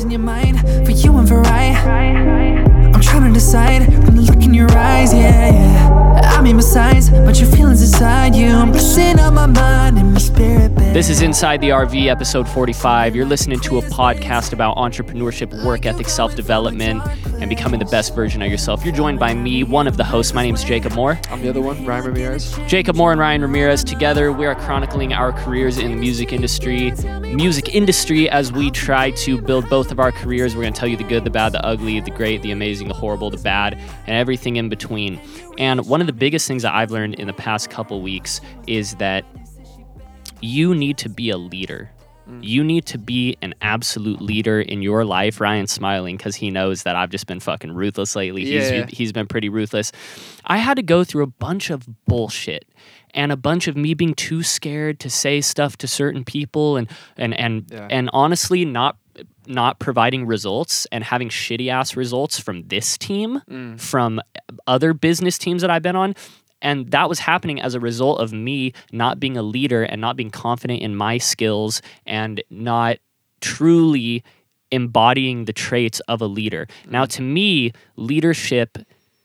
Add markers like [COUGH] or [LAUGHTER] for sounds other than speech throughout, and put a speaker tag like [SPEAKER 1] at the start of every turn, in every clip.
[SPEAKER 1] in your mind for you and for I. I'm trying to decide from the look in your eyes, yeah, yeah. I mean, besides, but your feelings inside you. I'm messing up my mind and my spirit, babe.
[SPEAKER 2] This is Inside the RV, episode 45. You're listening to a podcast about entrepreneurship, work ethic, self development, and becoming the best version of yourself. You're joined by me, one of the hosts. My name is Jacob Moore.
[SPEAKER 3] I'm the other one, Ryan Ramirez.
[SPEAKER 2] Jacob Moore and Ryan Ramirez together, we are chronicling our careers in the music industry. Music industry as we try to build both of our careers. We're going to tell you the good, the bad, the ugly, the great, the amazing, the horrible, the bad, and everything in between. And one of the biggest things that I've learned in the past couple weeks is that you need to be a leader. Mm. You need to be an absolute leader in your life. Ryan's smiling because he knows that I've just been fucking ruthless lately.
[SPEAKER 3] Yeah.
[SPEAKER 2] He's, he's been pretty ruthless. I had to go through a bunch of bullshit and a bunch of me being too scared to say stuff to certain people and and and
[SPEAKER 3] Yeah.
[SPEAKER 2] and honestly not not providing results and having shitty ass results from this team,
[SPEAKER 3] Mm.
[SPEAKER 2] from other business teams that I've been on. And that was happening as a result of me not being a leader and not being confident in my skills and not truly embodying the traits of a leader. Now, to me, leadership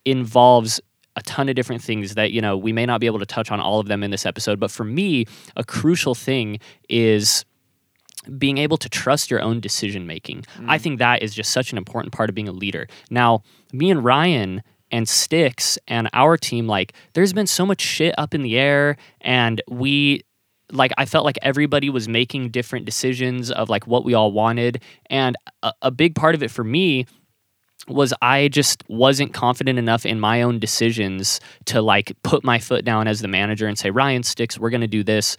[SPEAKER 2] involves a ton of different things that, you know, we may not be able to touch on all of them in this episode, but for me, a crucial thing is being able to trust your own decision making. I mm. think that is just such an important part of being a leader. Now, me and Ryan and Sticks and our team, like, there's been so much shit up in the air, and we like I felt like everybody was making different decisions of like what we all wanted. And a, a big part of it for me was I just wasn't confident enough in my own decisions to like put my foot down as the manager and say, Ryan Sticks, we're gonna do this.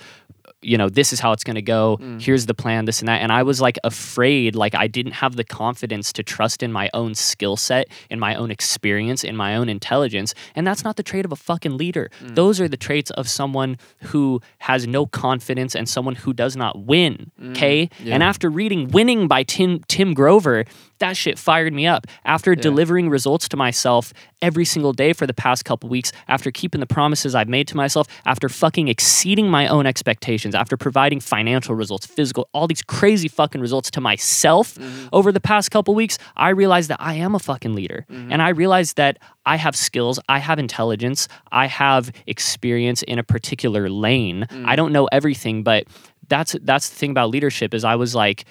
[SPEAKER 2] You know, this is how it's gonna go. Mm. Here's the plan, this and that. And I was like afraid, like I didn't have the confidence to trust in my own skill set, in my own experience, in my own intelligence. And that's not the trait of a fucking leader. Mm. Those are the traits of someone who has no confidence and someone who does not win. Mm. Okay. And after reading Winning by Tim Tim Grover, that shit fired me up. After delivering results to myself every single day for the past couple weeks, after keeping the promises I've made to myself, after fucking exceeding my own expectations, after providing financial results, physical, all these crazy fucking results to myself mm-hmm. over the past couple weeks, I realized that I am a fucking leader. Mm-hmm. And I realized that I have skills, I have intelligence, I have experience in a particular lane. I mm. don't know everything, but that's that's the thing about leadership is I was like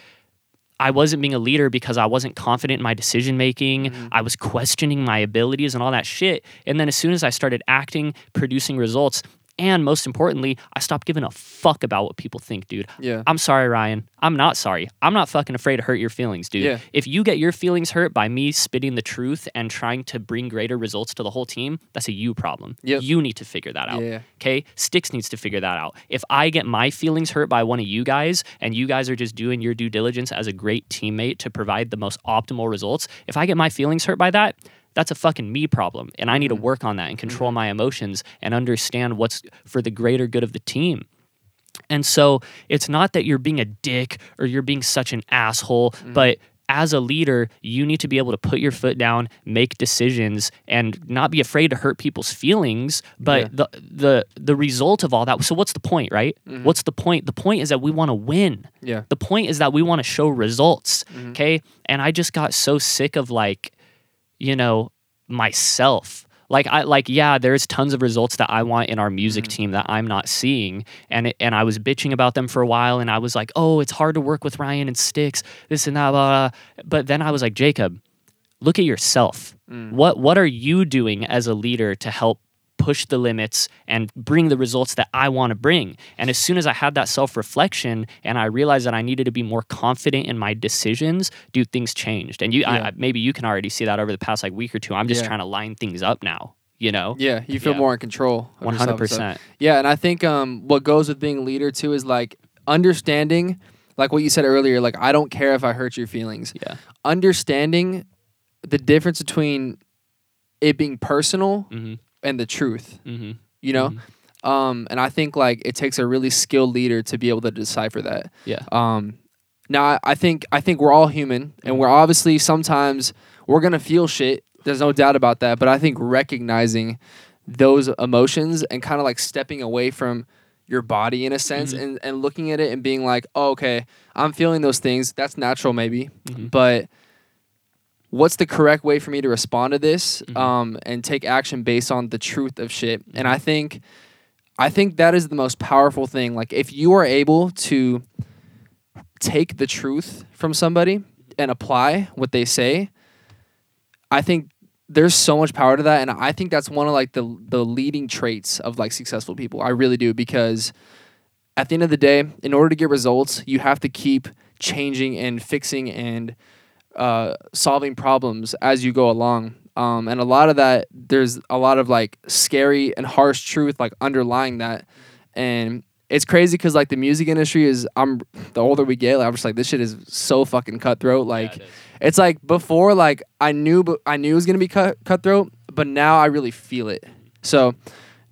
[SPEAKER 2] I wasn't being a leader because I wasn't confident in my decision making. Mm-hmm. I was questioning my abilities and all that shit. And then as soon as I started acting, producing results, and most importantly, I stopped giving a fuck about what people think, dude.
[SPEAKER 3] Yeah.
[SPEAKER 2] I'm sorry, Ryan. I'm not sorry. I'm not fucking afraid to hurt your feelings, dude.
[SPEAKER 3] Yeah.
[SPEAKER 2] If you get your feelings hurt by me spitting the truth and trying to bring greater results to the whole team, that's a you problem.
[SPEAKER 3] Yep.
[SPEAKER 2] You need to figure that out.
[SPEAKER 3] Yeah.
[SPEAKER 2] Okay? Sticks needs to figure that out. If I get my feelings hurt by one of you guys and you guys are just doing your due diligence as a great teammate to provide the most optimal results, if I get my feelings hurt by that, that's a fucking me problem. And I need to mm-hmm. work on that and control mm-hmm. my emotions and understand what's for the greater good of the team. And so it's not that you're being a dick or you're being such an asshole, mm-hmm. but as a leader, you need to be able to put your foot down, make decisions, and not be afraid to hurt people's feelings. But
[SPEAKER 3] Yeah.
[SPEAKER 2] the the the result of all that. So what's the point, right? What's the point? The point is that we want to win.
[SPEAKER 3] Yeah.
[SPEAKER 2] The point is that we want to show results.
[SPEAKER 3] Mm-hmm.
[SPEAKER 2] Okay. And I just got so sick of like, you know, myself. Like I like yeah, there's tons of results that I want in our music
[SPEAKER 3] Mm-hmm.
[SPEAKER 2] team that I'm not seeing, and it, and I was bitching about them for a while, and I was like, oh, it's hard to work with Ryan and Sticks, this and that, blah, blah. But then I was like, Jacob, look at yourself.
[SPEAKER 3] Mm.
[SPEAKER 2] What what are you doing as a leader to help push the limits and bring the results that I want to bring? And as soon as I had that self reflection and I realized that I needed to be more confident in my decisions, dude, things changed. And you,
[SPEAKER 3] Yeah.
[SPEAKER 2] I, maybe you can already see that over the past like week or two. I'm just
[SPEAKER 3] Yeah.
[SPEAKER 2] trying to line things up now. You know,
[SPEAKER 3] Yeah, you feel
[SPEAKER 2] Yeah.
[SPEAKER 3] more in control.
[SPEAKER 2] one hundred percent.
[SPEAKER 3] Yeah, and I think um, what goes with being a leader too is like understanding, like what you said earlier. Like I don't care if I hurt your feelings.
[SPEAKER 2] Yeah.
[SPEAKER 3] Understanding the difference between it being personal
[SPEAKER 2] Mm-hmm.
[SPEAKER 3] And the truth.
[SPEAKER 2] Mm-hmm.
[SPEAKER 3] You know,
[SPEAKER 2] Mhm.
[SPEAKER 3] um, and I think like it takes a really skilled leader to be able to decipher that.
[SPEAKER 2] Yeah.
[SPEAKER 3] Um, now I, think I think we're all human, and we're obviously sometimes we're gonna feel shit. There's no doubt about that. But I think recognizing those emotions and kind of like stepping away from your body in a sense
[SPEAKER 2] Mhm.
[SPEAKER 3] and, and looking at it and being like, oh, okay, I'm feeling those things. That's natural, maybe.
[SPEAKER 2] Mhm.
[SPEAKER 3] But what's the correct way for me to respond to this
[SPEAKER 2] Mhm.
[SPEAKER 3] um, and take action based on the truth of shit? And I think, I think that is the most powerful thing. Like, if you are able to take the truth from somebody and apply what they say, I think there's so much power to that and I think that's one of like the the leading traits of like successful people. I really do because at the end of the day, in order to get results, you have to keep changing and fixing and uh, solving problems as you go along. Um, and a lot of that, there's a lot of like scary and harsh truth like underlying that. And it's crazy because like the music industry is, I'm the older we get, like, I'm just like this shit is so fucking cutthroat. Like it's like before, like I knew, but I knew it was gonna be cut cutthroat, but now I really feel it. So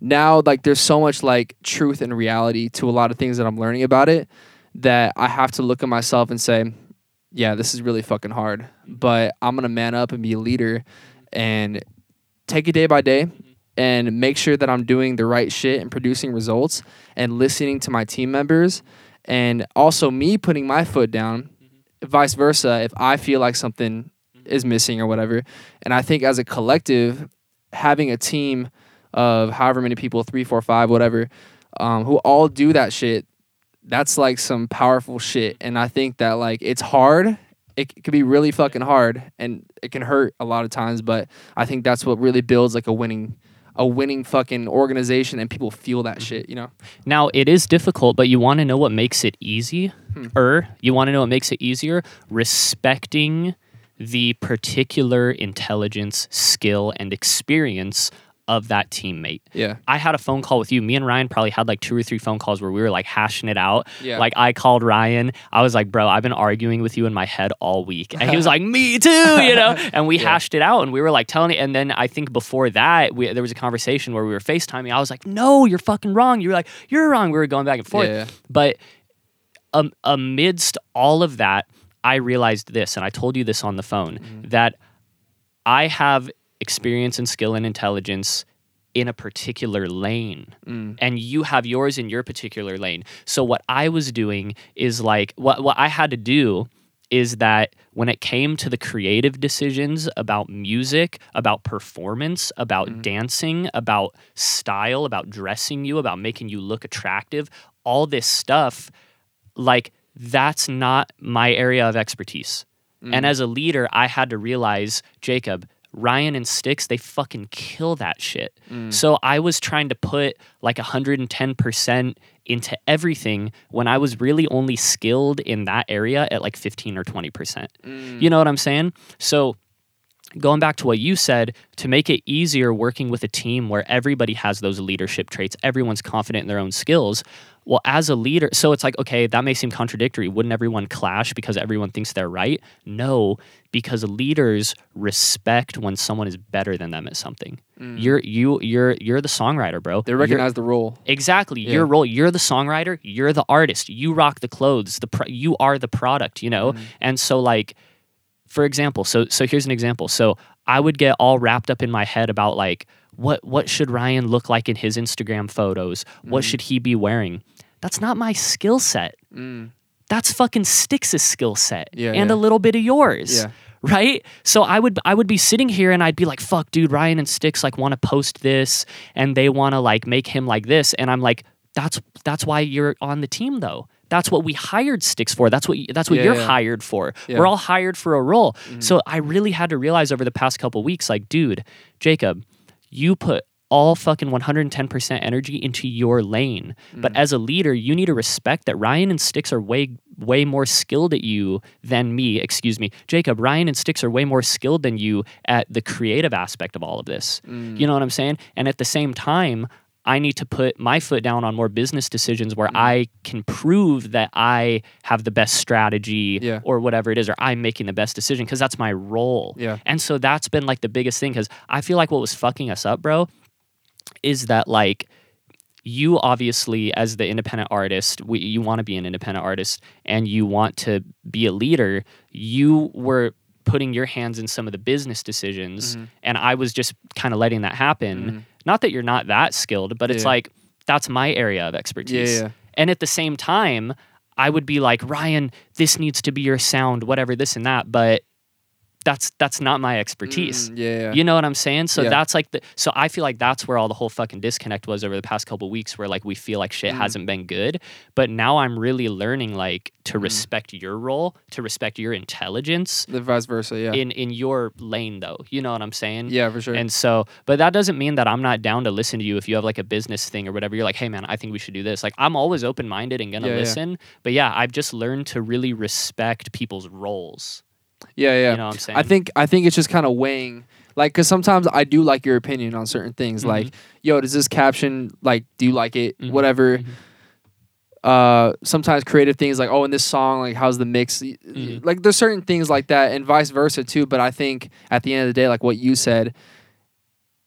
[SPEAKER 3] now, like, there's so much like truth and reality to a lot of things that I'm learning about it that I have to look at myself and say, yeah, this is really fucking hard, but I'm gonna man up and be a leader and take it day by day and make sure that I'm doing the right shit and producing results and listening to my team members and also me putting my foot down vice versa if I feel like something is missing or whatever. And I think as a collective, having a team of however many people, three, four, five, whatever, um, who all do that shit, that's like some powerful shit. And I think that like it's hard. It c- can be really fucking hard and it can hurt a lot of times, but I think that's what really builds like a winning a winning fucking organization and people feel that shit, you know?
[SPEAKER 2] Now it is difficult, but you want to know what makes it easy,
[SPEAKER 3] Hmm.
[SPEAKER 2] or you want to know what makes it easier? Respecting the particular intelligence, skill, and experience of that teammate.
[SPEAKER 3] Yeah.
[SPEAKER 2] I had a phone call with you. Me and Ryan probably had like two or three phone calls where we were like hashing it out.
[SPEAKER 3] Yeah.
[SPEAKER 2] Like I called Ryan. I was like, bro, I've been arguing with you in my head all week. And he was [LAUGHS] like, me too, you know? And we [LAUGHS]
[SPEAKER 3] Yeah.
[SPEAKER 2] hashed it out and we were like telling it. And then I think before that, we, there was a conversation where we were FaceTiming. I was like, no, you're fucking wrong. You were like, you're wrong. We were going back and forth.
[SPEAKER 3] Yeah.
[SPEAKER 2] But um, amidst all of that, I realized this, and I told you this on the phone,
[SPEAKER 3] Mm-hmm.
[SPEAKER 2] that I have experience and skill and intelligence in a particular lane
[SPEAKER 3] Mm.
[SPEAKER 2] and you have yours in your particular lane. So what I was doing is like what what I had to do is that when it came to the creative decisions about music, about performance, about dancing, about style, about dressing you, about making you look attractive, all this stuff like that's not my area of expertise. And as a leader, I had to realize, Jacob, Ryan and Sticks, they fucking kill that shit. Mm. So I was trying to put like 110% into everything when I was really only skilled in that area at like 15 or 20%. Mm. You know what I'm saying? So going back to what you said, to make it easier working with a team where everybody has those leadership traits, everyone's confident in their own skills. Well, as a leader, so it's like, okay, that may seem contradictory. Wouldn't everyone clash because everyone thinks they're right? No, because leaders respect when someone is better than them at something. Mm. You're you you're you're the songwriter, bro.
[SPEAKER 3] They
[SPEAKER 2] You're-
[SPEAKER 3] recognize the role.
[SPEAKER 2] Exactly.
[SPEAKER 3] Yeah.
[SPEAKER 2] Your role. You're the songwriter. You're the artist. You rock the clothes. The pro- you are the product. You know. Mm. And so like, for example, so so here's an example. So I would get all wrapped up in my head about like what what should Ryan look like in his Instagram photos? What mm. should he be wearing? That's not my skill set.
[SPEAKER 3] Mm.
[SPEAKER 2] That's fucking Sticks' skill set
[SPEAKER 3] Yeah,
[SPEAKER 2] and
[SPEAKER 3] yeah.
[SPEAKER 2] a little bit of yours
[SPEAKER 3] Yeah.
[SPEAKER 2] right so i would i would be sitting here and i'd be like fuck dude ryan and sticks like want to post this and they want to like make him like this and i'm like that's that's why you're on the team though that's what we hired sticks for that's what that's what
[SPEAKER 3] Yeah,
[SPEAKER 2] you're
[SPEAKER 3] yeah.
[SPEAKER 2] hired for
[SPEAKER 3] Yeah. Mm-hmm.
[SPEAKER 2] we're all hired for a role so i really had to realize over the past couple weeks like dude jacob you put all fucking 110% energy into your lane. But
[SPEAKER 3] Mm.
[SPEAKER 2] as a leader, you need to respect that Ryan and Sticks are way way more skilled at you than me, excuse me. Jacob, Ryan and Sticks are way more skilled than you at the creative aspect of all of this.
[SPEAKER 3] Mm.
[SPEAKER 2] You know what I'm saying? And at the same time, I need to put my foot down on more business decisions
[SPEAKER 3] Mm.
[SPEAKER 2] where I can prove that I have the best strategy
[SPEAKER 3] Yeah.
[SPEAKER 2] or whatever it is, or I'm making the best decision because that's my role.
[SPEAKER 3] Yeah.
[SPEAKER 2] And so that's been like the biggest thing because I feel like what was fucking us up, bro, is that like you obviously as the independent artist we, you want to be an independent artist and you want to be a leader you were putting your hands in some of the business decisions
[SPEAKER 3] Mhm.
[SPEAKER 2] and i was just kind of letting that happen
[SPEAKER 3] Mhm.
[SPEAKER 2] not that you're not that skilled but it's
[SPEAKER 3] Yeah.
[SPEAKER 2] like that's my area of expertise.
[SPEAKER 3] yeah.
[SPEAKER 2] And at the same time, I would be like, Ryan, this needs to be your sound, whatever, this and that. But that's that's not my expertise.
[SPEAKER 3] Mm, yeah, yeah.
[SPEAKER 2] You know what I'm saying? So
[SPEAKER 3] Yeah.
[SPEAKER 2] that's like the so I feel like that's where all the whole fucking disconnect was over the past couple weeks where like we feel like shit
[SPEAKER 3] Mhm.
[SPEAKER 2] hasn't been good. But now I'm really learning like to
[SPEAKER 3] Mhm.
[SPEAKER 2] respect your role, to respect your intelligence
[SPEAKER 3] the vice versa. Yeah,
[SPEAKER 2] in in your lane though. You know what I'm saying?
[SPEAKER 3] yeah, for sure.
[SPEAKER 2] And so, but that doesn't mean that I'm not down to listen to you if you have like a business thing or whatever. You're like, hey man, I think we should do this. Like, I'm always open minded and gonna
[SPEAKER 3] Yeah, yeah.
[SPEAKER 2] listen. But yeah, I've just learned to really respect people's roles.
[SPEAKER 3] Yeah, yeah.
[SPEAKER 2] You know what I'm saying?
[SPEAKER 3] I think I think it's just kind of weighing, like, because sometimes I do like your opinion on certain things.
[SPEAKER 2] Mhm.
[SPEAKER 3] Like, yo, does this caption like? Do you like it?
[SPEAKER 2] Mhm,
[SPEAKER 3] Whatever.
[SPEAKER 2] mhm.
[SPEAKER 3] Uh, sometimes creative things like, oh, in this song, like, how's the mix?
[SPEAKER 2] Mhm.
[SPEAKER 3] Like, there's certain things like that, and vice versa too. But I think at the end of the day, like what you said,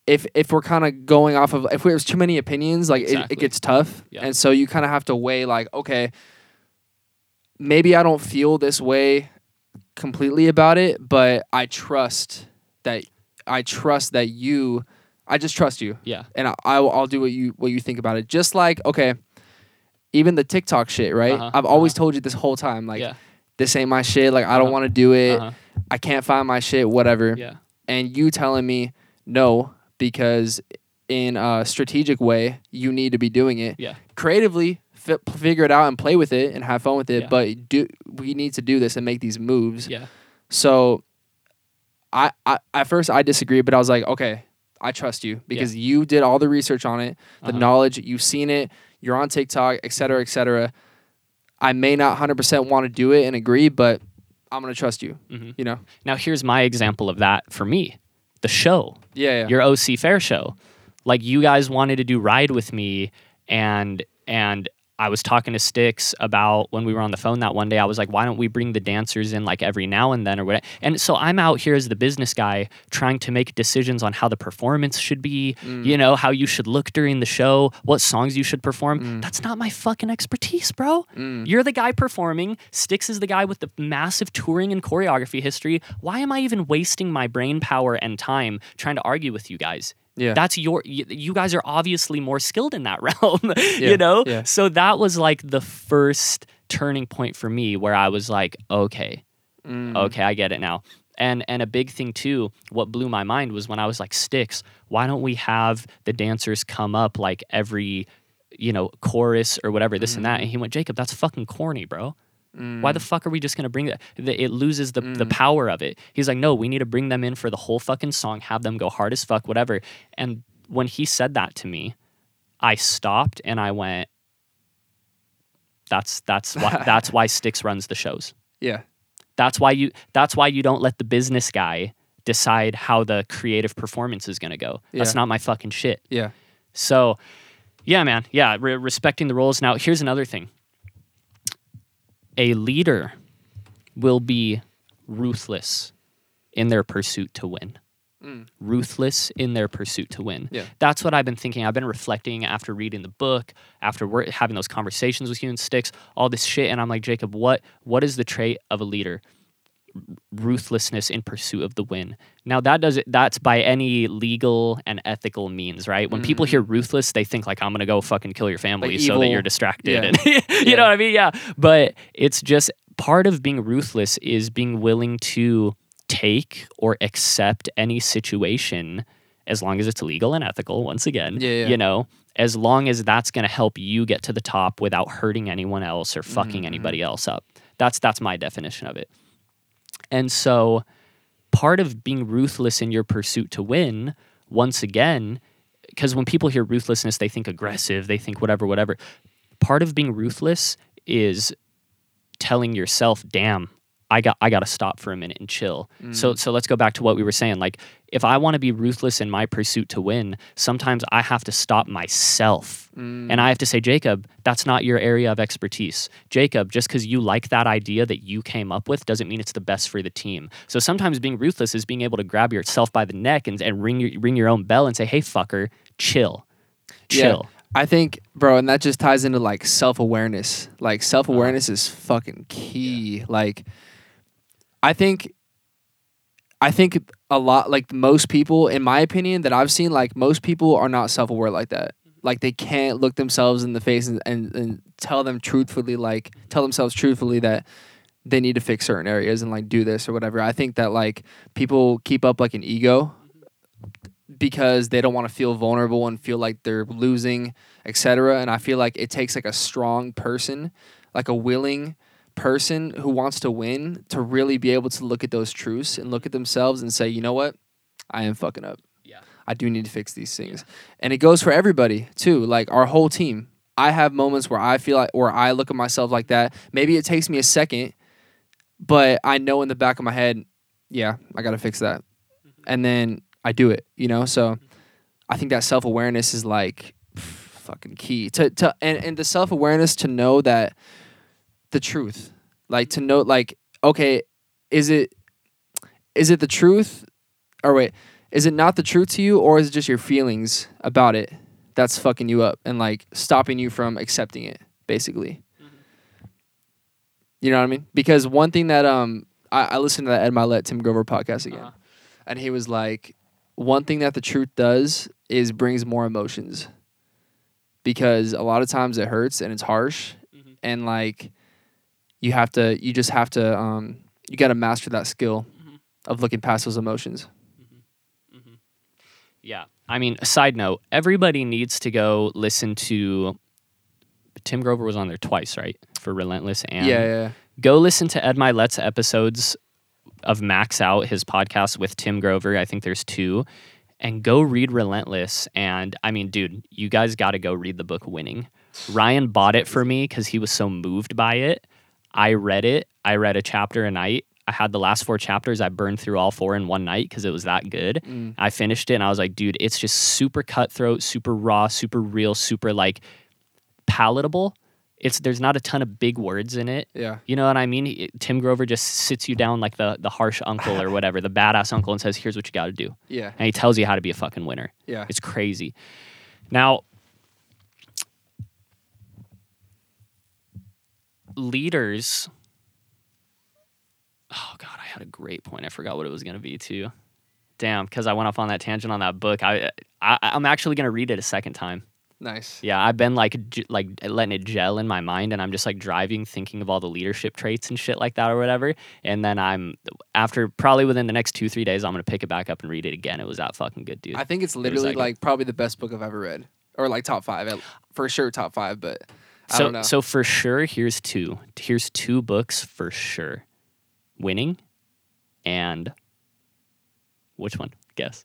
[SPEAKER 3] if if we're kind of going off of if there's too many opinions, like it, it gets tough,
[SPEAKER 2] Yeah.
[SPEAKER 3] and so you kind of have to weigh like, okay, maybe I don't feel this way completely about it, but I trust that I trust that you, I just trust you,
[SPEAKER 2] Yeah.
[SPEAKER 3] and I, I'll, I'll do what you what you think about it. Just like okay, even the TikTok shit, right?
[SPEAKER 2] Uh-huh,
[SPEAKER 3] I've always
[SPEAKER 2] uh-huh.
[SPEAKER 3] told you this whole time, like
[SPEAKER 2] yeah.
[SPEAKER 3] this ain't my shit. Like I don't
[SPEAKER 2] Uh-huh.
[SPEAKER 3] want to do it.
[SPEAKER 2] Uh-huh.
[SPEAKER 3] I can't find my shit. Whatever.
[SPEAKER 2] Yeah.
[SPEAKER 3] And you telling me no because in a strategic way you need to be doing it.
[SPEAKER 2] Yeah.
[SPEAKER 3] Creatively fi- figure it out and play with it and have fun with it.
[SPEAKER 2] Yeah.
[SPEAKER 3] But do we need to do this and make these moves?
[SPEAKER 2] Yeah.
[SPEAKER 3] So I, I at first I disagreed, but I was like, okay, I trust you because you did all the research on it, the
[SPEAKER 2] Uh-huh.
[SPEAKER 3] knowledge, you've seen it, you're on TikTok, et cetera, et cetera. I may not 100% want to do it and agree, but I'm going to trust you,
[SPEAKER 2] Mhm.
[SPEAKER 3] you know?
[SPEAKER 2] Now here's my example of that for me. The show.
[SPEAKER 3] Yeah, yeah.
[SPEAKER 2] your OC Fair show. Like you guys wanted to do ride with me and and I was talking to Sticks about when we were on the phone that one day. I was like, why don't we bring the dancers in like every now and then or whatever? And so I'm out here as the business guy trying to make decisions on how the performance should be,
[SPEAKER 3] Mm.
[SPEAKER 2] you know, how you should look during the show, what songs you should perform.
[SPEAKER 3] Mm.
[SPEAKER 2] That's not my fucking expertise, bro.
[SPEAKER 3] Mm.
[SPEAKER 2] You're the guy performing. Sticks is the guy with the massive touring and choreography history. Why am I even wasting my brain power and time trying to argue with you guys?
[SPEAKER 3] Yeah.
[SPEAKER 2] That's your you guys are obviously more skilled in that [LAUGHS] realm,
[SPEAKER 3] Yeah,
[SPEAKER 2] you know?
[SPEAKER 3] yeah.
[SPEAKER 2] So that was like the first turning point for me where I was like, okay,
[SPEAKER 3] Mm.
[SPEAKER 2] okay, I get it now. And and a big thing too, what blew my mind was when I was like, Sticks, why don't we have the dancers come up like every, you know, chorus or whatever, this and that? And he went, Jacob, that's fucking corny, bro.
[SPEAKER 3] Mm.
[SPEAKER 2] Why the fuck are we just gonna bring that? It loses the, the
[SPEAKER 3] Mm.
[SPEAKER 2] power of it. He's like, no, we need to bring them in for the whole fucking song, have them go hard as fuck, whatever. And when he said that to me, I stopped and I went, that's that's why [LAUGHS] that's why Sticks runs the shows.
[SPEAKER 3] Yeah.
[SPEAKER 2] That's why you that's why you don't let the business guy decide how the creative performance is gonna go. That's not my fucking shit.
[SPEAKER 3] Yeah.
[SPEAKER 2] So, yeah, man. Yeah, re- respecting the roles. Now, here's another thing a leader will be ruthless in their pursuit to win.
[SPEAKER 3] Mm.
[SPEAKER 2] Ruthless in their pursuit to win.
[SPEAKER 3] Yeah.
[SPEAKER 2] That's what I've been thinking. I've been reflecting after reading the book, after having those conversations with you and Sticks, all this shit, and I'm like, Jacob, what what is the trait of a leader? Ruthlessness in pursuit of the win. Now that does it that's by any legal and ethical means, right? When people hear ruthless, they think like I'm going to go fucking kill your family
[SPEAKER 3] Like
[SPEAKER 2] so that you're distracted
[SPEAKER 3] Yeah.
[SPEAKER 2] and [LAUGHS] you
[SPEAKER 3] Yeah.
[SPEAKER 2] know what I mean? Yeah. But it's just part of being ruthless is being willing to take or accept any situation as long as it's legal and ethical once again.
[SPEAKER 3] Yeah, yeah.
[SPEAKER 2] You know, as long as that's going to help you get to the top without hurting anyone else or fucking
[SPEAKER 3] Mhm,
[SPEAKER 2] anybody else up. That's that's my definition of it. And so part of being ruthless in your pursuit to win, once again, because when people hear ruthlessness, they think aggressive, they think whatever, whatever. Part of being ruthless is telling yourself, damn, I got I gotta stop for a minute and chill. So so let's go back to what we were saying. Like if I want to be ruthless in my pursuit to win, sometimes I have to stop myself.
[SPEAKER 3] Mm.
[SPEAKER 2] And I have to say, Jacob, that's not your area of expertise. Jacob, just because you like that idea that you came up with doesn't mean it's the best for the team. So sometimes being ruthless is being able to grab yourself by the neck and, and ring your ring your own bell and say, Hey fucker, chill. Chill.
[SPEAKER 3] Yeah.
[SPEAKER 2] Chill.
[SPEAKER 3] I think, bro, and that just ties into like self awareness. Like self awareness is fucking key. Like, I think, I think a lot. Like most people, in my opinion, that I've seen, like most people are not self aware like that. Mm-hmm. like they can't look themselves in the face and, and, and tell them truthfully like tell themselves truthfully that they need to fix certain areas and like do this or whatever. I think that like people keep up like an ego mm-hmm. because they don't want to feel vulnerable and feel like they're losing, etc. And I feel like it takes like a strong person, like a willing person who wants to win to really be able to look at those truths and look at themselves and say, you know what? I am fucking up.
[SPEAKER 2] Yeah.
[SPEAKER 3] I do need to fix these things. And it goes for everybody too, like our whole team. I have moments where I feel like, or I look at myself like that. Maybe it takes me a second, but I know in the back of my head, yeah, I got to fix that. Mm-hmm. And then I do it, you know? So mm-hmm. I think that self awareness is like pff, fucking key to, to and, and the self awareness to know that the truth, like to know, like, okay, is it, is it the truth? Or wait, is it not the truth to you or is it just your feelings about it that's fucking you up and like stopping you from accepting it basically? You know what i mean? Because one thing that um i, I listened to that ed mylett tim grover podcast again.
[SPEAKER 2] Uh-huh.
[SPEAKER 3] and he was like one thing that the truth does is brings more emotions. Because a lot of times it hurts and it's harsh.
[SPEAKER 2] Mhm.
[SPEAKER 3] and like you have to you just have to um you got to master that skill
[SPEAKER 2] Mhm.
[SPEAKER 3] of looking past those emotions
[SPEAKER 2] Yeah. I mean, a side note, everybody needs to go listen to Tim Grover was on there twice, right? For Relentless and
[SPEAKER 3] yeah yeah
[SPEAKER 2] go listen to Ed Mylett's episodes of Max Out, his podcast with Tim Grover. I think there's two. And go read Relentless. And I mean, dude, you guys got to go read the book Winning. Ryan bought it for me because he was so moved by it. I read it. I read a chapter a night. I had the last four chapters. I burned through all four in one night because it was that good.
[SPEAKER 3] Mm.
[SPEAKER 2] I finished it and I was like, dude, it's just super cutthroat, super raw, super real, super like palatable. It's there's not a ton of big words in it.
[SPEAKER 3] yeah
[SPEAKER 2] You know what I mean? He- Tim Grover just sits you down like the the harsh uncle or whatever, the badass uncle, and says, "Here's what you got to do,"
[SPEAKER 3] yeah
[SPEAKER 2] and he tells you how to be a fucking winner.
[SPEAKER 3] yeah
[SPEAKER 2] It's crazy. Now, leaders. Oh God, I had a great point. I forgot what it was going to be too. Damn, because I went off on that tangent on that book. I, I I'm actually going to read it a second time.
[SPEAKER 3] nice
[SPEAKER 2] Yeah, I've been like j- like letting it gel in my mind, and I'm just like driving, thinking of all the leadership traits and shit like that or whatever. And then I'm after probably within the next two three days, I'm gonna pick it back up and read it again. It was that fucking good, dude.
[SPEAKER 3] I think it's literally
[SPEAKER 2] like
[SPEAKER 3] like probably the best book I've ever read, or like top five, for sure top five. But
[SPEAKER 2] so so for sure, here's two. Here's two books for sure. Winning, and which one? Guess.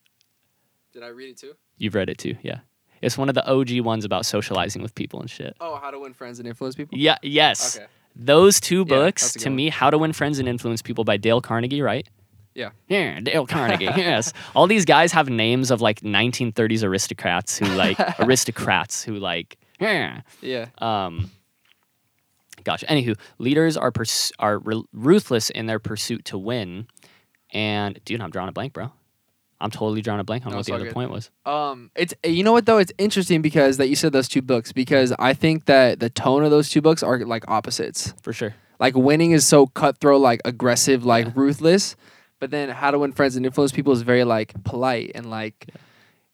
[SPEAKER 3] Did I read it too?
[SPEAKER 2] You've read it too, yeah. It's one of the OG ones about socializing with people and shit.
[SPEAKER 3] Oh, How to Win Friends and Influence People.
[SPEAKER 2] Yeah. Yes.
[SPEAKER 3] Okay.
[SPEAKER 2] Those two books
[SPEAKER 3] good
[SPEAKER 2] to
[SPEAKER 3] one.
[SPEAKER 2] me, How to Win Friends and Influence People by Dale Carnegie, right?
[SPEAKER 3] Yeah.
[SPEAKER 2] Yeah, Dale Carnegie. [LAUGHS] yes. All these guys have names of like 1930s aristocrats who like [LAUGHS] aristocrats who like [LAUGHS] yeah.
[SPEAKER 3] Yeah. [LAUGHS]
[SPEAKER 2] Um gosh, anywho, leaders are purs- are re- ruthless in their pursuit to win. And dude, I'm drawing a blank, bro. I'm totally drawing a blank on
[SPEAKER 3] No,
[SPEAKER 2] what the other
[SPEAKER 3] good.
[SPEAKER 2] point was.
[SPEAKER 3] Um, it's you know what though, it's interesting because that you said those two books because I think that the tone of those two books are like opposites.
[SPEAKER 2] For sure.
[SPEAKER 3] Like winning is so cutthroat, like aggressive, like ruthless, but then how to win friends and influence people is very like polite and like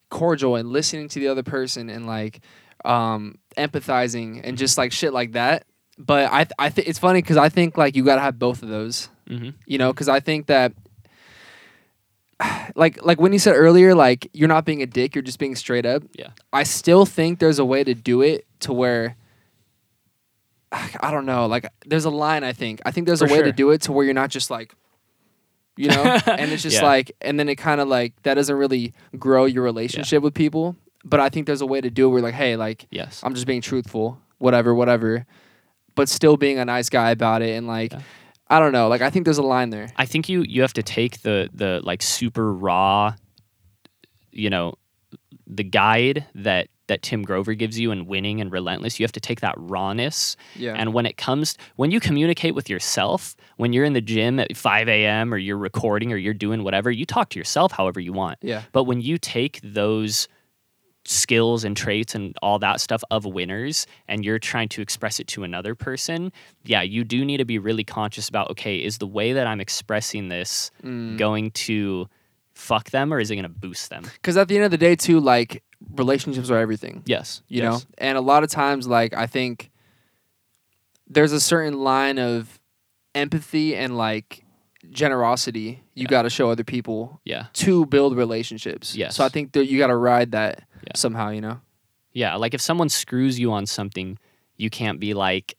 [SPEAKER 3] cordial and listening to the other person and like um empathizing and just like shit like that. But I th- I think it's funny because I think like you gotta have both of those.
[SPEAKER 2] Mm-hmm.
[SPEAKER 3] you know because i think that [SIGHS] like like when you said earlier like you're not being a dick you're just being straight up
[SPEAKER 2] Yeah.
[SPEAKER 3] i still think there's a way to do it to where [SIGHS] i don't know like there's a line i think i think there's
[SPEAKER 2] For
[SPEAKER 3] a way to do it to where you're not just like you know [LAUGHS] and it's just
[SPEAKER 2] Yeah.
[SPEAKER 3] like and then it kind of like that doesn't really grow your relationship with people but i think there's a way to do it where like hey like
[SPEAKER 2] Yes.
[SPEAKER 3] i'm just being truthful whatever whatever but still being a nice guy about it and like
[SPEAKER 2] Yeah.
[SPEAKER 3] i don't know like i think there's a line there
[SPEAKER 2] I think you you have to take the the like super raw, you know, the guide that that Tim Grover gives you in winning and relentless. You have to take that rawness,
[SPEAKER 3] yeah
[SPEAKER 2] and when it comes when you communicate with yourself, when you're in the gym at 5 a.m. or you're recording or you're doing whatever, you talk to yourself however you want.
[SPEAKER 3] yeah
[SPEAKER 2] But when you take those skills and traits and all that stuff of winners and you're trying to express it to another person, yeah, you do need to be really conscious about okay, is the way that I'm expressing this
[SPEAKER 3] Mm.
[SPEAKER 2] going to fuck them or is it going to boost them?
[SPEAKER 3] Because at the end of the day, too, like relationships are everything.
[SPEAKER 2] Yes.
[SPEAKER 3] you
[SPEAKER 2] yes.
[SPEAKER 3] know and a lot of times like i think there's a certain line of empathy and like generosity you
[SPEAKER 2] Yeah.
[SPEAKER 3] got to show other people
[SPEAKER 2] Yeah.
[SPEAKER 3] to build relationships
[SPEAKER 2] Yes.
[SPEAKER 3] so i think that you got to ride that
[SPEAKER 2] Yeah.
[SPEAKER 3] somehow you know
[SPEAKER 2] Yeah, like if someone screws you on something, you can't be like,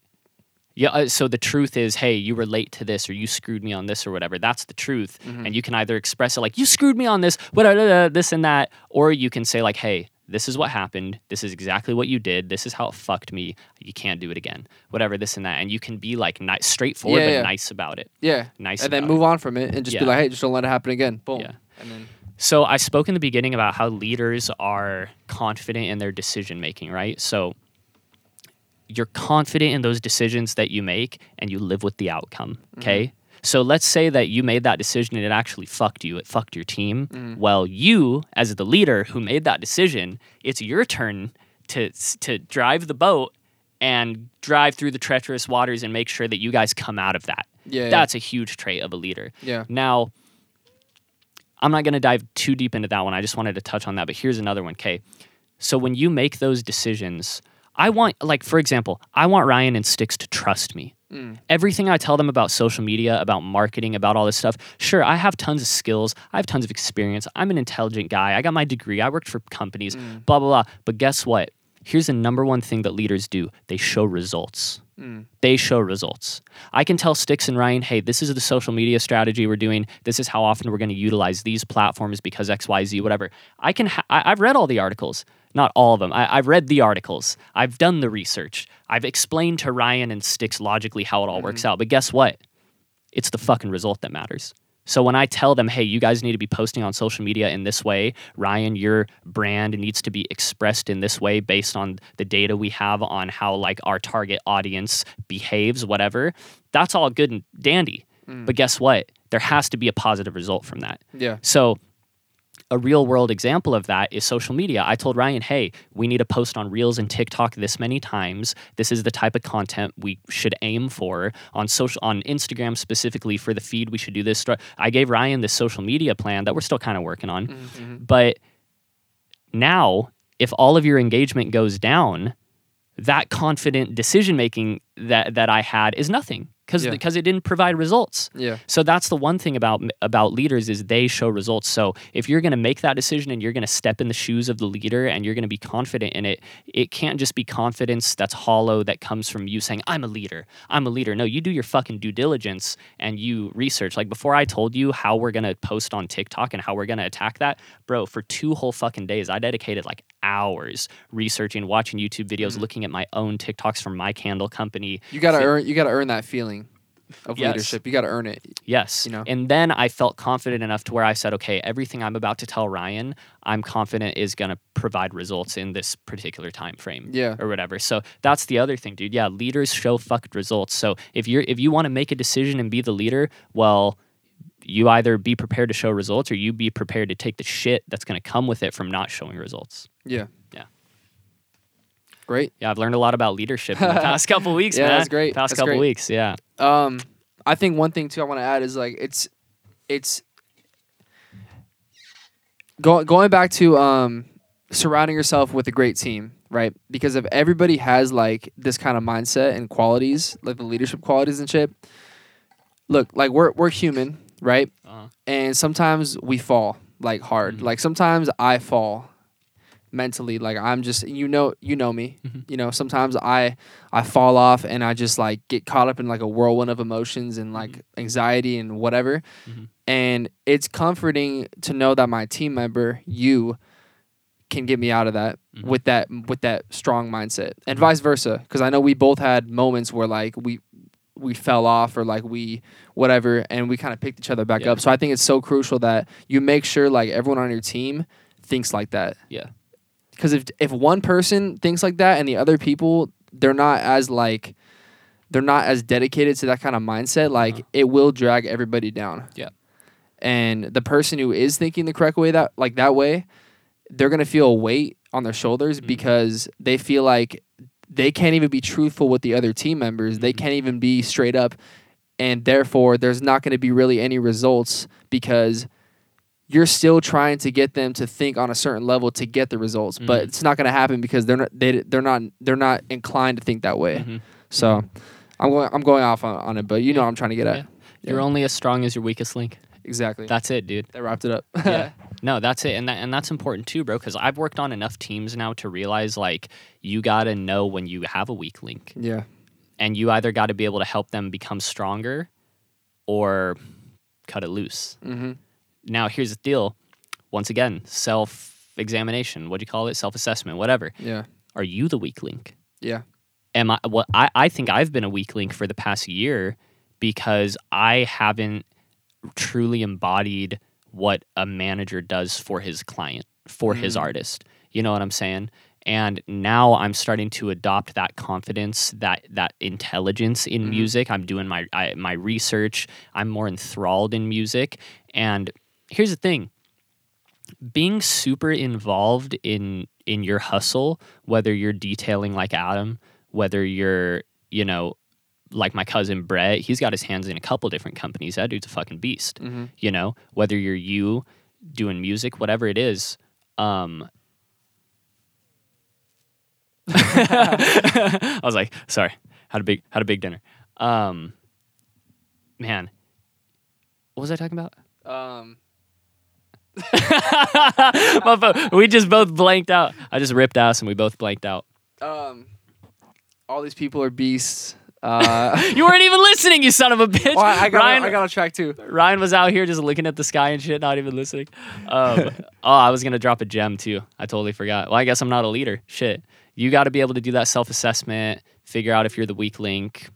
[SPEAKER 2] yeah. uh, So the truth is, hey, you were late to this, or you screwed me on this, or whatever. That's the truth,
[SPEAKER 3] Mm-hmm.
[SPEAKER 2] and you can either express it like you screwed me on this, whatever, this and that, or you can say like, hey, this is what happened. This is exactly what you did. This is how it fucked me. You can't do it again. Whatever, this and that, and you can be like nice, straightforward,
[SPEAKER 3] Yeah,
[SPEAKER 2] but
[SPEAKER 3] yeah.
[SPEAKER 2] nice about it.
[SPEAKER 3] yeah
[SPEAKER 2] Nice
[SPEAKER 3] and then move on from it and just be like hey just don't let it happen again boom
[SPEAKER 2] Yeah.
[SPEAKER 3] and then
[SPEAKER 2] So I spoke in the beginning about how leaders are confident in their decision making, right? So you're confident in those decisions that you make and you live with the outcome, mm-hmm. okay? So let's say that you made that decision and it actually fucked you, it fucked your team. Mm. Well, you as the leader who made that decision, it's your turn to to drive the boat and drive through the treacherous waters and make sure that you guys come out of that.
[SPEAKER 3] Yeah, yeah.
[SPEAKER 2] That's a huge trait of a leader.
[SPEAKER 3] Yeah.
[SPEAKER 2] Now, I'm not going to dive too deep into that one. I just wanted to touch on that. But here's another one, Kay. So when you make those decisions, I want, like, for example, I want Ryan and Sticks to trust me. Mm. Everything I tell them about social media, about marketing, about all this stuff, sure, I have tons of skills. I have tons of experience. I'm an intelligent guy. I got my degree. I worked for companies, mm. blah, blah, blah. But guess what? Here's the number one thing that leaders do they show results mm. they show results. I can tell Sticks and Ryan, hey, this is the social media strategy we're doing. This is how often we're going to utilize these platforms because X, Y, Z, whatever. I can. Ha- I- I've read all the articles, not all of them. I- I've read the articles. I've done the research. I've explained to Ryan and Sticks logically how it all works mm-hmm. out. But guess what? It's the fucking result that matters. So when I tell them, hey, you guys need to be posting on social media in this way, Ryan, your brand needs to be expressed in this way based on the data we have on how like our target audience behaves, whatever. That's all good and dandy. Mm. But guess what? There has to be a positive result from that.
[SPEAKER 3] yeah
[SPEAKER 2] So, a real world example of that is social media. I told Ryan, hey, we need to post on Reels and TikTok this many times. This is the type of content we should aim for on social on Instagram specifically for the feed. We should do this. I gave Ryan this social media plan that we're still kind of working on. Mm-hmm, mm-hmm. But now, if all of your engagement goes down, that confident decision making that that I had is nothing because
[SPEAKER 3] Yeah.
[SPEAKER 2] because it didn't provide results.
[SPEAKER 3] yeah
[SPEAKER 2] So that's the one thing about about leaders is they show results. So if you're going to make that decision and you're going to step in the shoes of the leader and you're going to be confident in it, it can't just be confidence that's hollow that comes from you saying I'm a leader. I'm a leader. No, you do your fucking due diligence and you research. Like before I told you how we're going to post on TikTok and how we're going to attack that, bro, for two whole fucking days I dedicated like hours researching, watching YouTube videos, mm-hmm. looking at my own TikToks from my candle company.
[SPEAKER 3] you gotta earn you gotta earn that feeling of
[SPEAKER 2] Yes.
[SPEAKER 3] leadership you gotta earn it
[SPEAKER 2] Yes.
[SPEAKER 3] You know?
[SPEAKER 2] And then I felt confident enough to where I said, okay, everything I'm about to tell Ryan, I'm confident is going to provide results in this particular time frame.
[SPEAKER 3] Yeah.
[SPEAKER 2] Or whatever. So that's the other thing, dude. Yeah, leaders show fucked results. So if you're if you want to make a decision and be the leader, well, you either be prepared to show results or you be prepared to take the shit that's going to come with it from not showing results.
[SPEAKER 3] yeah
[SPEAKER 2] Yeah.
[SPEAKER 3] great
[SPEAKER 2] Yeah, I've learned a lot about leadership in the [LAUGHS] past couple weeks,
[SPEAKER 3] Yeah,
[SPEAKER 2] man.
[SPEAKER 3] that's great.
[SPEAKER 2] Past
[SPEAKER 3] That's
[SPEAKER 2] couple
[SPEAKER 3] great.
[SPEAKER 2] weeks, yeah.
[SPEAKER 3] Um, I think one thing too I want to add is like it's it's going going back to um surrounding yourself with a great team, right? Because if everybody has like this kind of mindset and qualities, like the leadership qualities and shit. Look, like we're we're human, right?
[SPEAKER 2] Uh-huh.
[SPEAKER 3] And sometimes we fall like hard.
[SPEAKER 2] Mhm.
[SPEAKER 3] Like sometimes I fall mentally like i'm just you know you know me
[SPEAKER 2] Mhm.
[SPEAKER 3] you know sometimes i i fall off and i just like get caught up in like a whirlwind of emotions and like anxiety and whatever
[SPEAKER 2] Mhm.
[SPEAKER 3] and it's comforting to know that my team member you can get me out of that
[SPEAKER 2] Mhm.
[SPEAKER 3] with that with that strong mindset and
[SPEAKER 2] Mhm.
[SPEAKER 3] vice versa because i know we both had moments where like we we fell off or like we whatever and we kind of picked each other back
[SPEAKER 2] Yeah.
[SPEAKER 3] up so i think it's so crucial that you make sure like everyone on your team thinks like that
[SPEAKER 2] Yeah.
[SPEAKER 3] Because if if one person thinks like that and the other people they're not as like they're not as dedicated to that kind of mindset like
[SPEAKER 2] Uh-huh.
[SPEAKER 3] it will drag everybody down
[SPEAKER 2] Yeah.
[SPEAKER 3] and the person who is thinking the correct way that like that way they're gonna feel a weight on their shoulders
[SPEAKER 2] Mhm.
[SPEAKER 3] because they feel like they can't even be truthful with the other team members they
[SPEAKER 2] Mhm.
[SPEAKER 3] can't even be straight up and therefore there's not going to be really any results because you're still trying to get them to think on a certain level to get the results, but
[SPEAKER 2] Mhm.
[SPEAKER 3] it's not going to happen because they're not they they're not they're not inclined to think that way.
[SPEAKER 2] Mhm.
[SPEAKER 3] So I'm going I'm going off on, on it, but you know what I'm trying to get at.
[SPEAKER 2] Yeah. You're only as strong as your weakest link.
[SPEAKER 3] Exactly.
[SPEAKER 2] That's it, dude.
[SPEAKER 3] that wrapped it up.
[SPEAKER 2] yeah. [LAUGHS] No, that's it, and that and that's important too, bro. Because I've worked on enough teams now to realize like you gotta know when you have a weak link,
[SPEAKER 3] yeah.
[SPEAKER 2] and you either got to be able to help them become stronger, or cut it loose.
[SPEAKER 3] Mm-hmm.
[SPEAKER 2] Now, here's the deal. Once again, self examination. What do you call it? Self assessment. Whatever.
[SPEAKER 3] Yeah.
[SPEAKER 2] Are you the weak link?
[SPEAKER 3] Yeah.
[SPEAKER 2] am I Well, I, I think I've been a weak link for the past year because I haven't truly embodied what a manager does for his client, for his
[SPEAKER 3] Mm.
[SPEAKER 2] artist. You know what I'm saying? And now I'm starting to adopt that confidence, that that intelligence in
[SPEAKER 3] Mhm.
[SPEAKER 2] music. I'm doing my I, my research. I'm more enthralled in music. And here's the thing: being super involved in in your hustle, whether you're detailing like Adam, whether you're you know like my cousin Brett, he's got his hands in a couple different companies. That dude's a fucking beast.
[SPEAKER 3] Mm-hmm.
[SPEAKER 2] You know, whether you're you doing music, whatever it is. Um, [LAUGHS] I was like, sorry, had a big had a big dinner. Um, man, what was I talking about?
[SPEAKER 3] Um. [LAUGHS]
[SPEAKER 2] We just both blanked out. I just ripped ass and we both blanked out.
[SPEAKER 3] Um. All these people are beasts. [LAUGHS] Uh.
[SPEAKER 2] You weren't even listening, you son of a bitch.
[SPEAKER 3] well, I got
[SPEAKER 2] Ryan,
[SPEAKER 3] I got a track too.
[SPEAKER 2] Ryan was out here just looking at the sky and shit, not even listening. Um, [LAUGHS] oh, I was gonna drop a gem too. I totally forgot. Well, I guess I'm not a leader. Shit, you got to be able to do that self assessment, figure out if you're the weak link.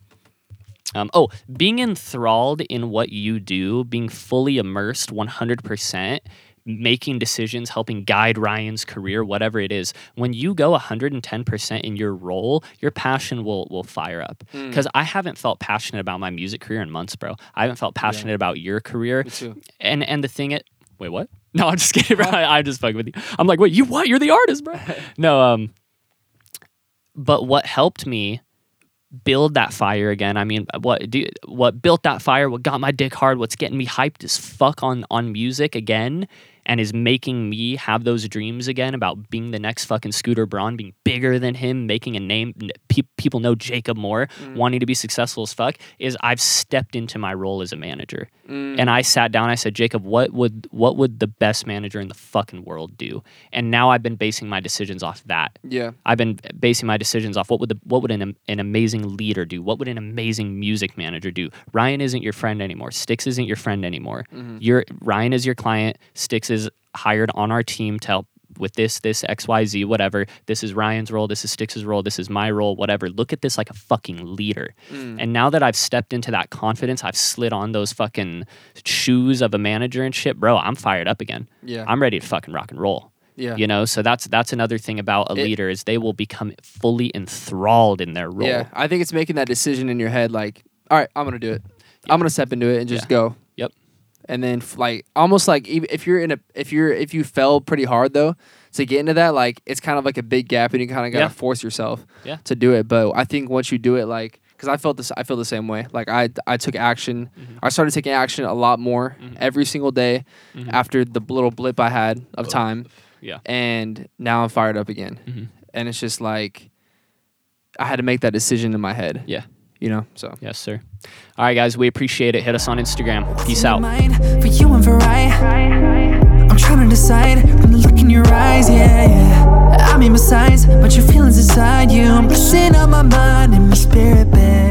[SPEAKER 2] Um, oh, being enthralled in what you do, being fully immersed 100%, making decisions, helping guide Ryan's career, whatever it is. When you go 110% in your role, your passion will will fire up.
[SPEAKER 3] Mm.
[SPEAKER 2] Because I haven't felt passionate about my music career in months, bro. I haven't felt passionate about your career. And and the thing it wait what? [LAUGHS] No, I'm just kidding, bro. [LAUGHS] I, I'm just fucking with you. I'm like, wait, you what? You're the artist, bro. [LAUGHS] No, um, but what helped me build that fire again? I mean, what do what built that fire? What got my dick hard? What's getting me hyped as fuck on on music again? And is making me have those dreams again about being the next fucking Scooter Braun, being bigger than him, making a name. Pe- people know Jacob Moore,
[SPEAKER 3] Mm.
[SPEAKER 2] wanting to be successful as fuck. Is I've stepped into my role as a manager
[SPEAKER 3] Mm.
[SPEAKER 2] and I sat down. I said, Jacob, what would what would the best manager in the fucking world do? And now I've been basing my decisions off that.
[SPEAKER 3] yeah.
[SPEAKER 2] I've been basing my decisions off what would the what would an an amazing leader do? What would an amazing music manager do? Ryan isn't your friend anymore. Sticks isn't your friend anymore.
[SPEAKER 3] Mhm.
[SPEAKER 2] Your Ryan is your client. Sticks is hired on our team to help with this, this, X, Y, Z, whatever. This is Ryan's role. This is Sticks' role. This is my role. Whatever. Look at this like a fucking leader.
[SPEAKER 3] Mm.
[SPEAKER 2] And now that I've stepped into that confidence, I've slid on those fucking shoes of a manager and shit, bro. I'm fired up again.
[SPEAKER 3] Yeah.
[SPEAKER 2] I'm ready to fucking rock and roll.
[SPEAKER 3] yeah.
[SPEAKER 2] You know, so that's that's another thing about a
[SPEAKER 3] It-
[SPEAKER 2] leader is they will become fully enthralled in their role.
[SPEAKER 3] Yeah, I think it's making that decision in your head, like, all right, I'm gonna do it. I'm gonna step into it and just
[SPEAKER 2] Yeah.
[SPEAKER 3] go. And then, like, almost like if you're in a, if you're, if you fell pretty hard though, to get into that, like, it's kind of like a big gap, and you kind of gotta
[SPEAKER 2] Yeah.
[SPEAKER 3] force yourself,
[SPEAKER 2] Yeah.
[SPEAKER 3] to do it. But I think once you do it, like, because I felt this, I feel the same way. Like, I, I took action.
[SPEAKER 2] Mhm.
[SPEAKER 3] I started taking action a lot more
[SPEAKER 2] Mhm.
[SPEAKER 3] every single day
[SPEAKER 2] Mhm.
[SPEAKER 3] after the little blip I had of
[SPEAKER 2] Oh.
[SPEAKER 3] time,
[SPEAKER 2] Yeah.
[SPEAKER 3] and now I'm fired up again.
[SPEAKER 2] Mhm.
[SPEAKER 3] And it's just like, I had to make that decision in my head.
[SPEAKER 2] Yeah.
[SPEAKER 3] You know, so.
[SPEAKER 2] Yes, sir. All right, guys, we appreciate it. Hit us on Instagram. Peace out.
[SPEAKER 1] for you and for I. I'm trying to decide from the look in your eyes, yeah, yeah. I my signs, but your feelings inside you. I'm messing up my mind and my spirit, babe.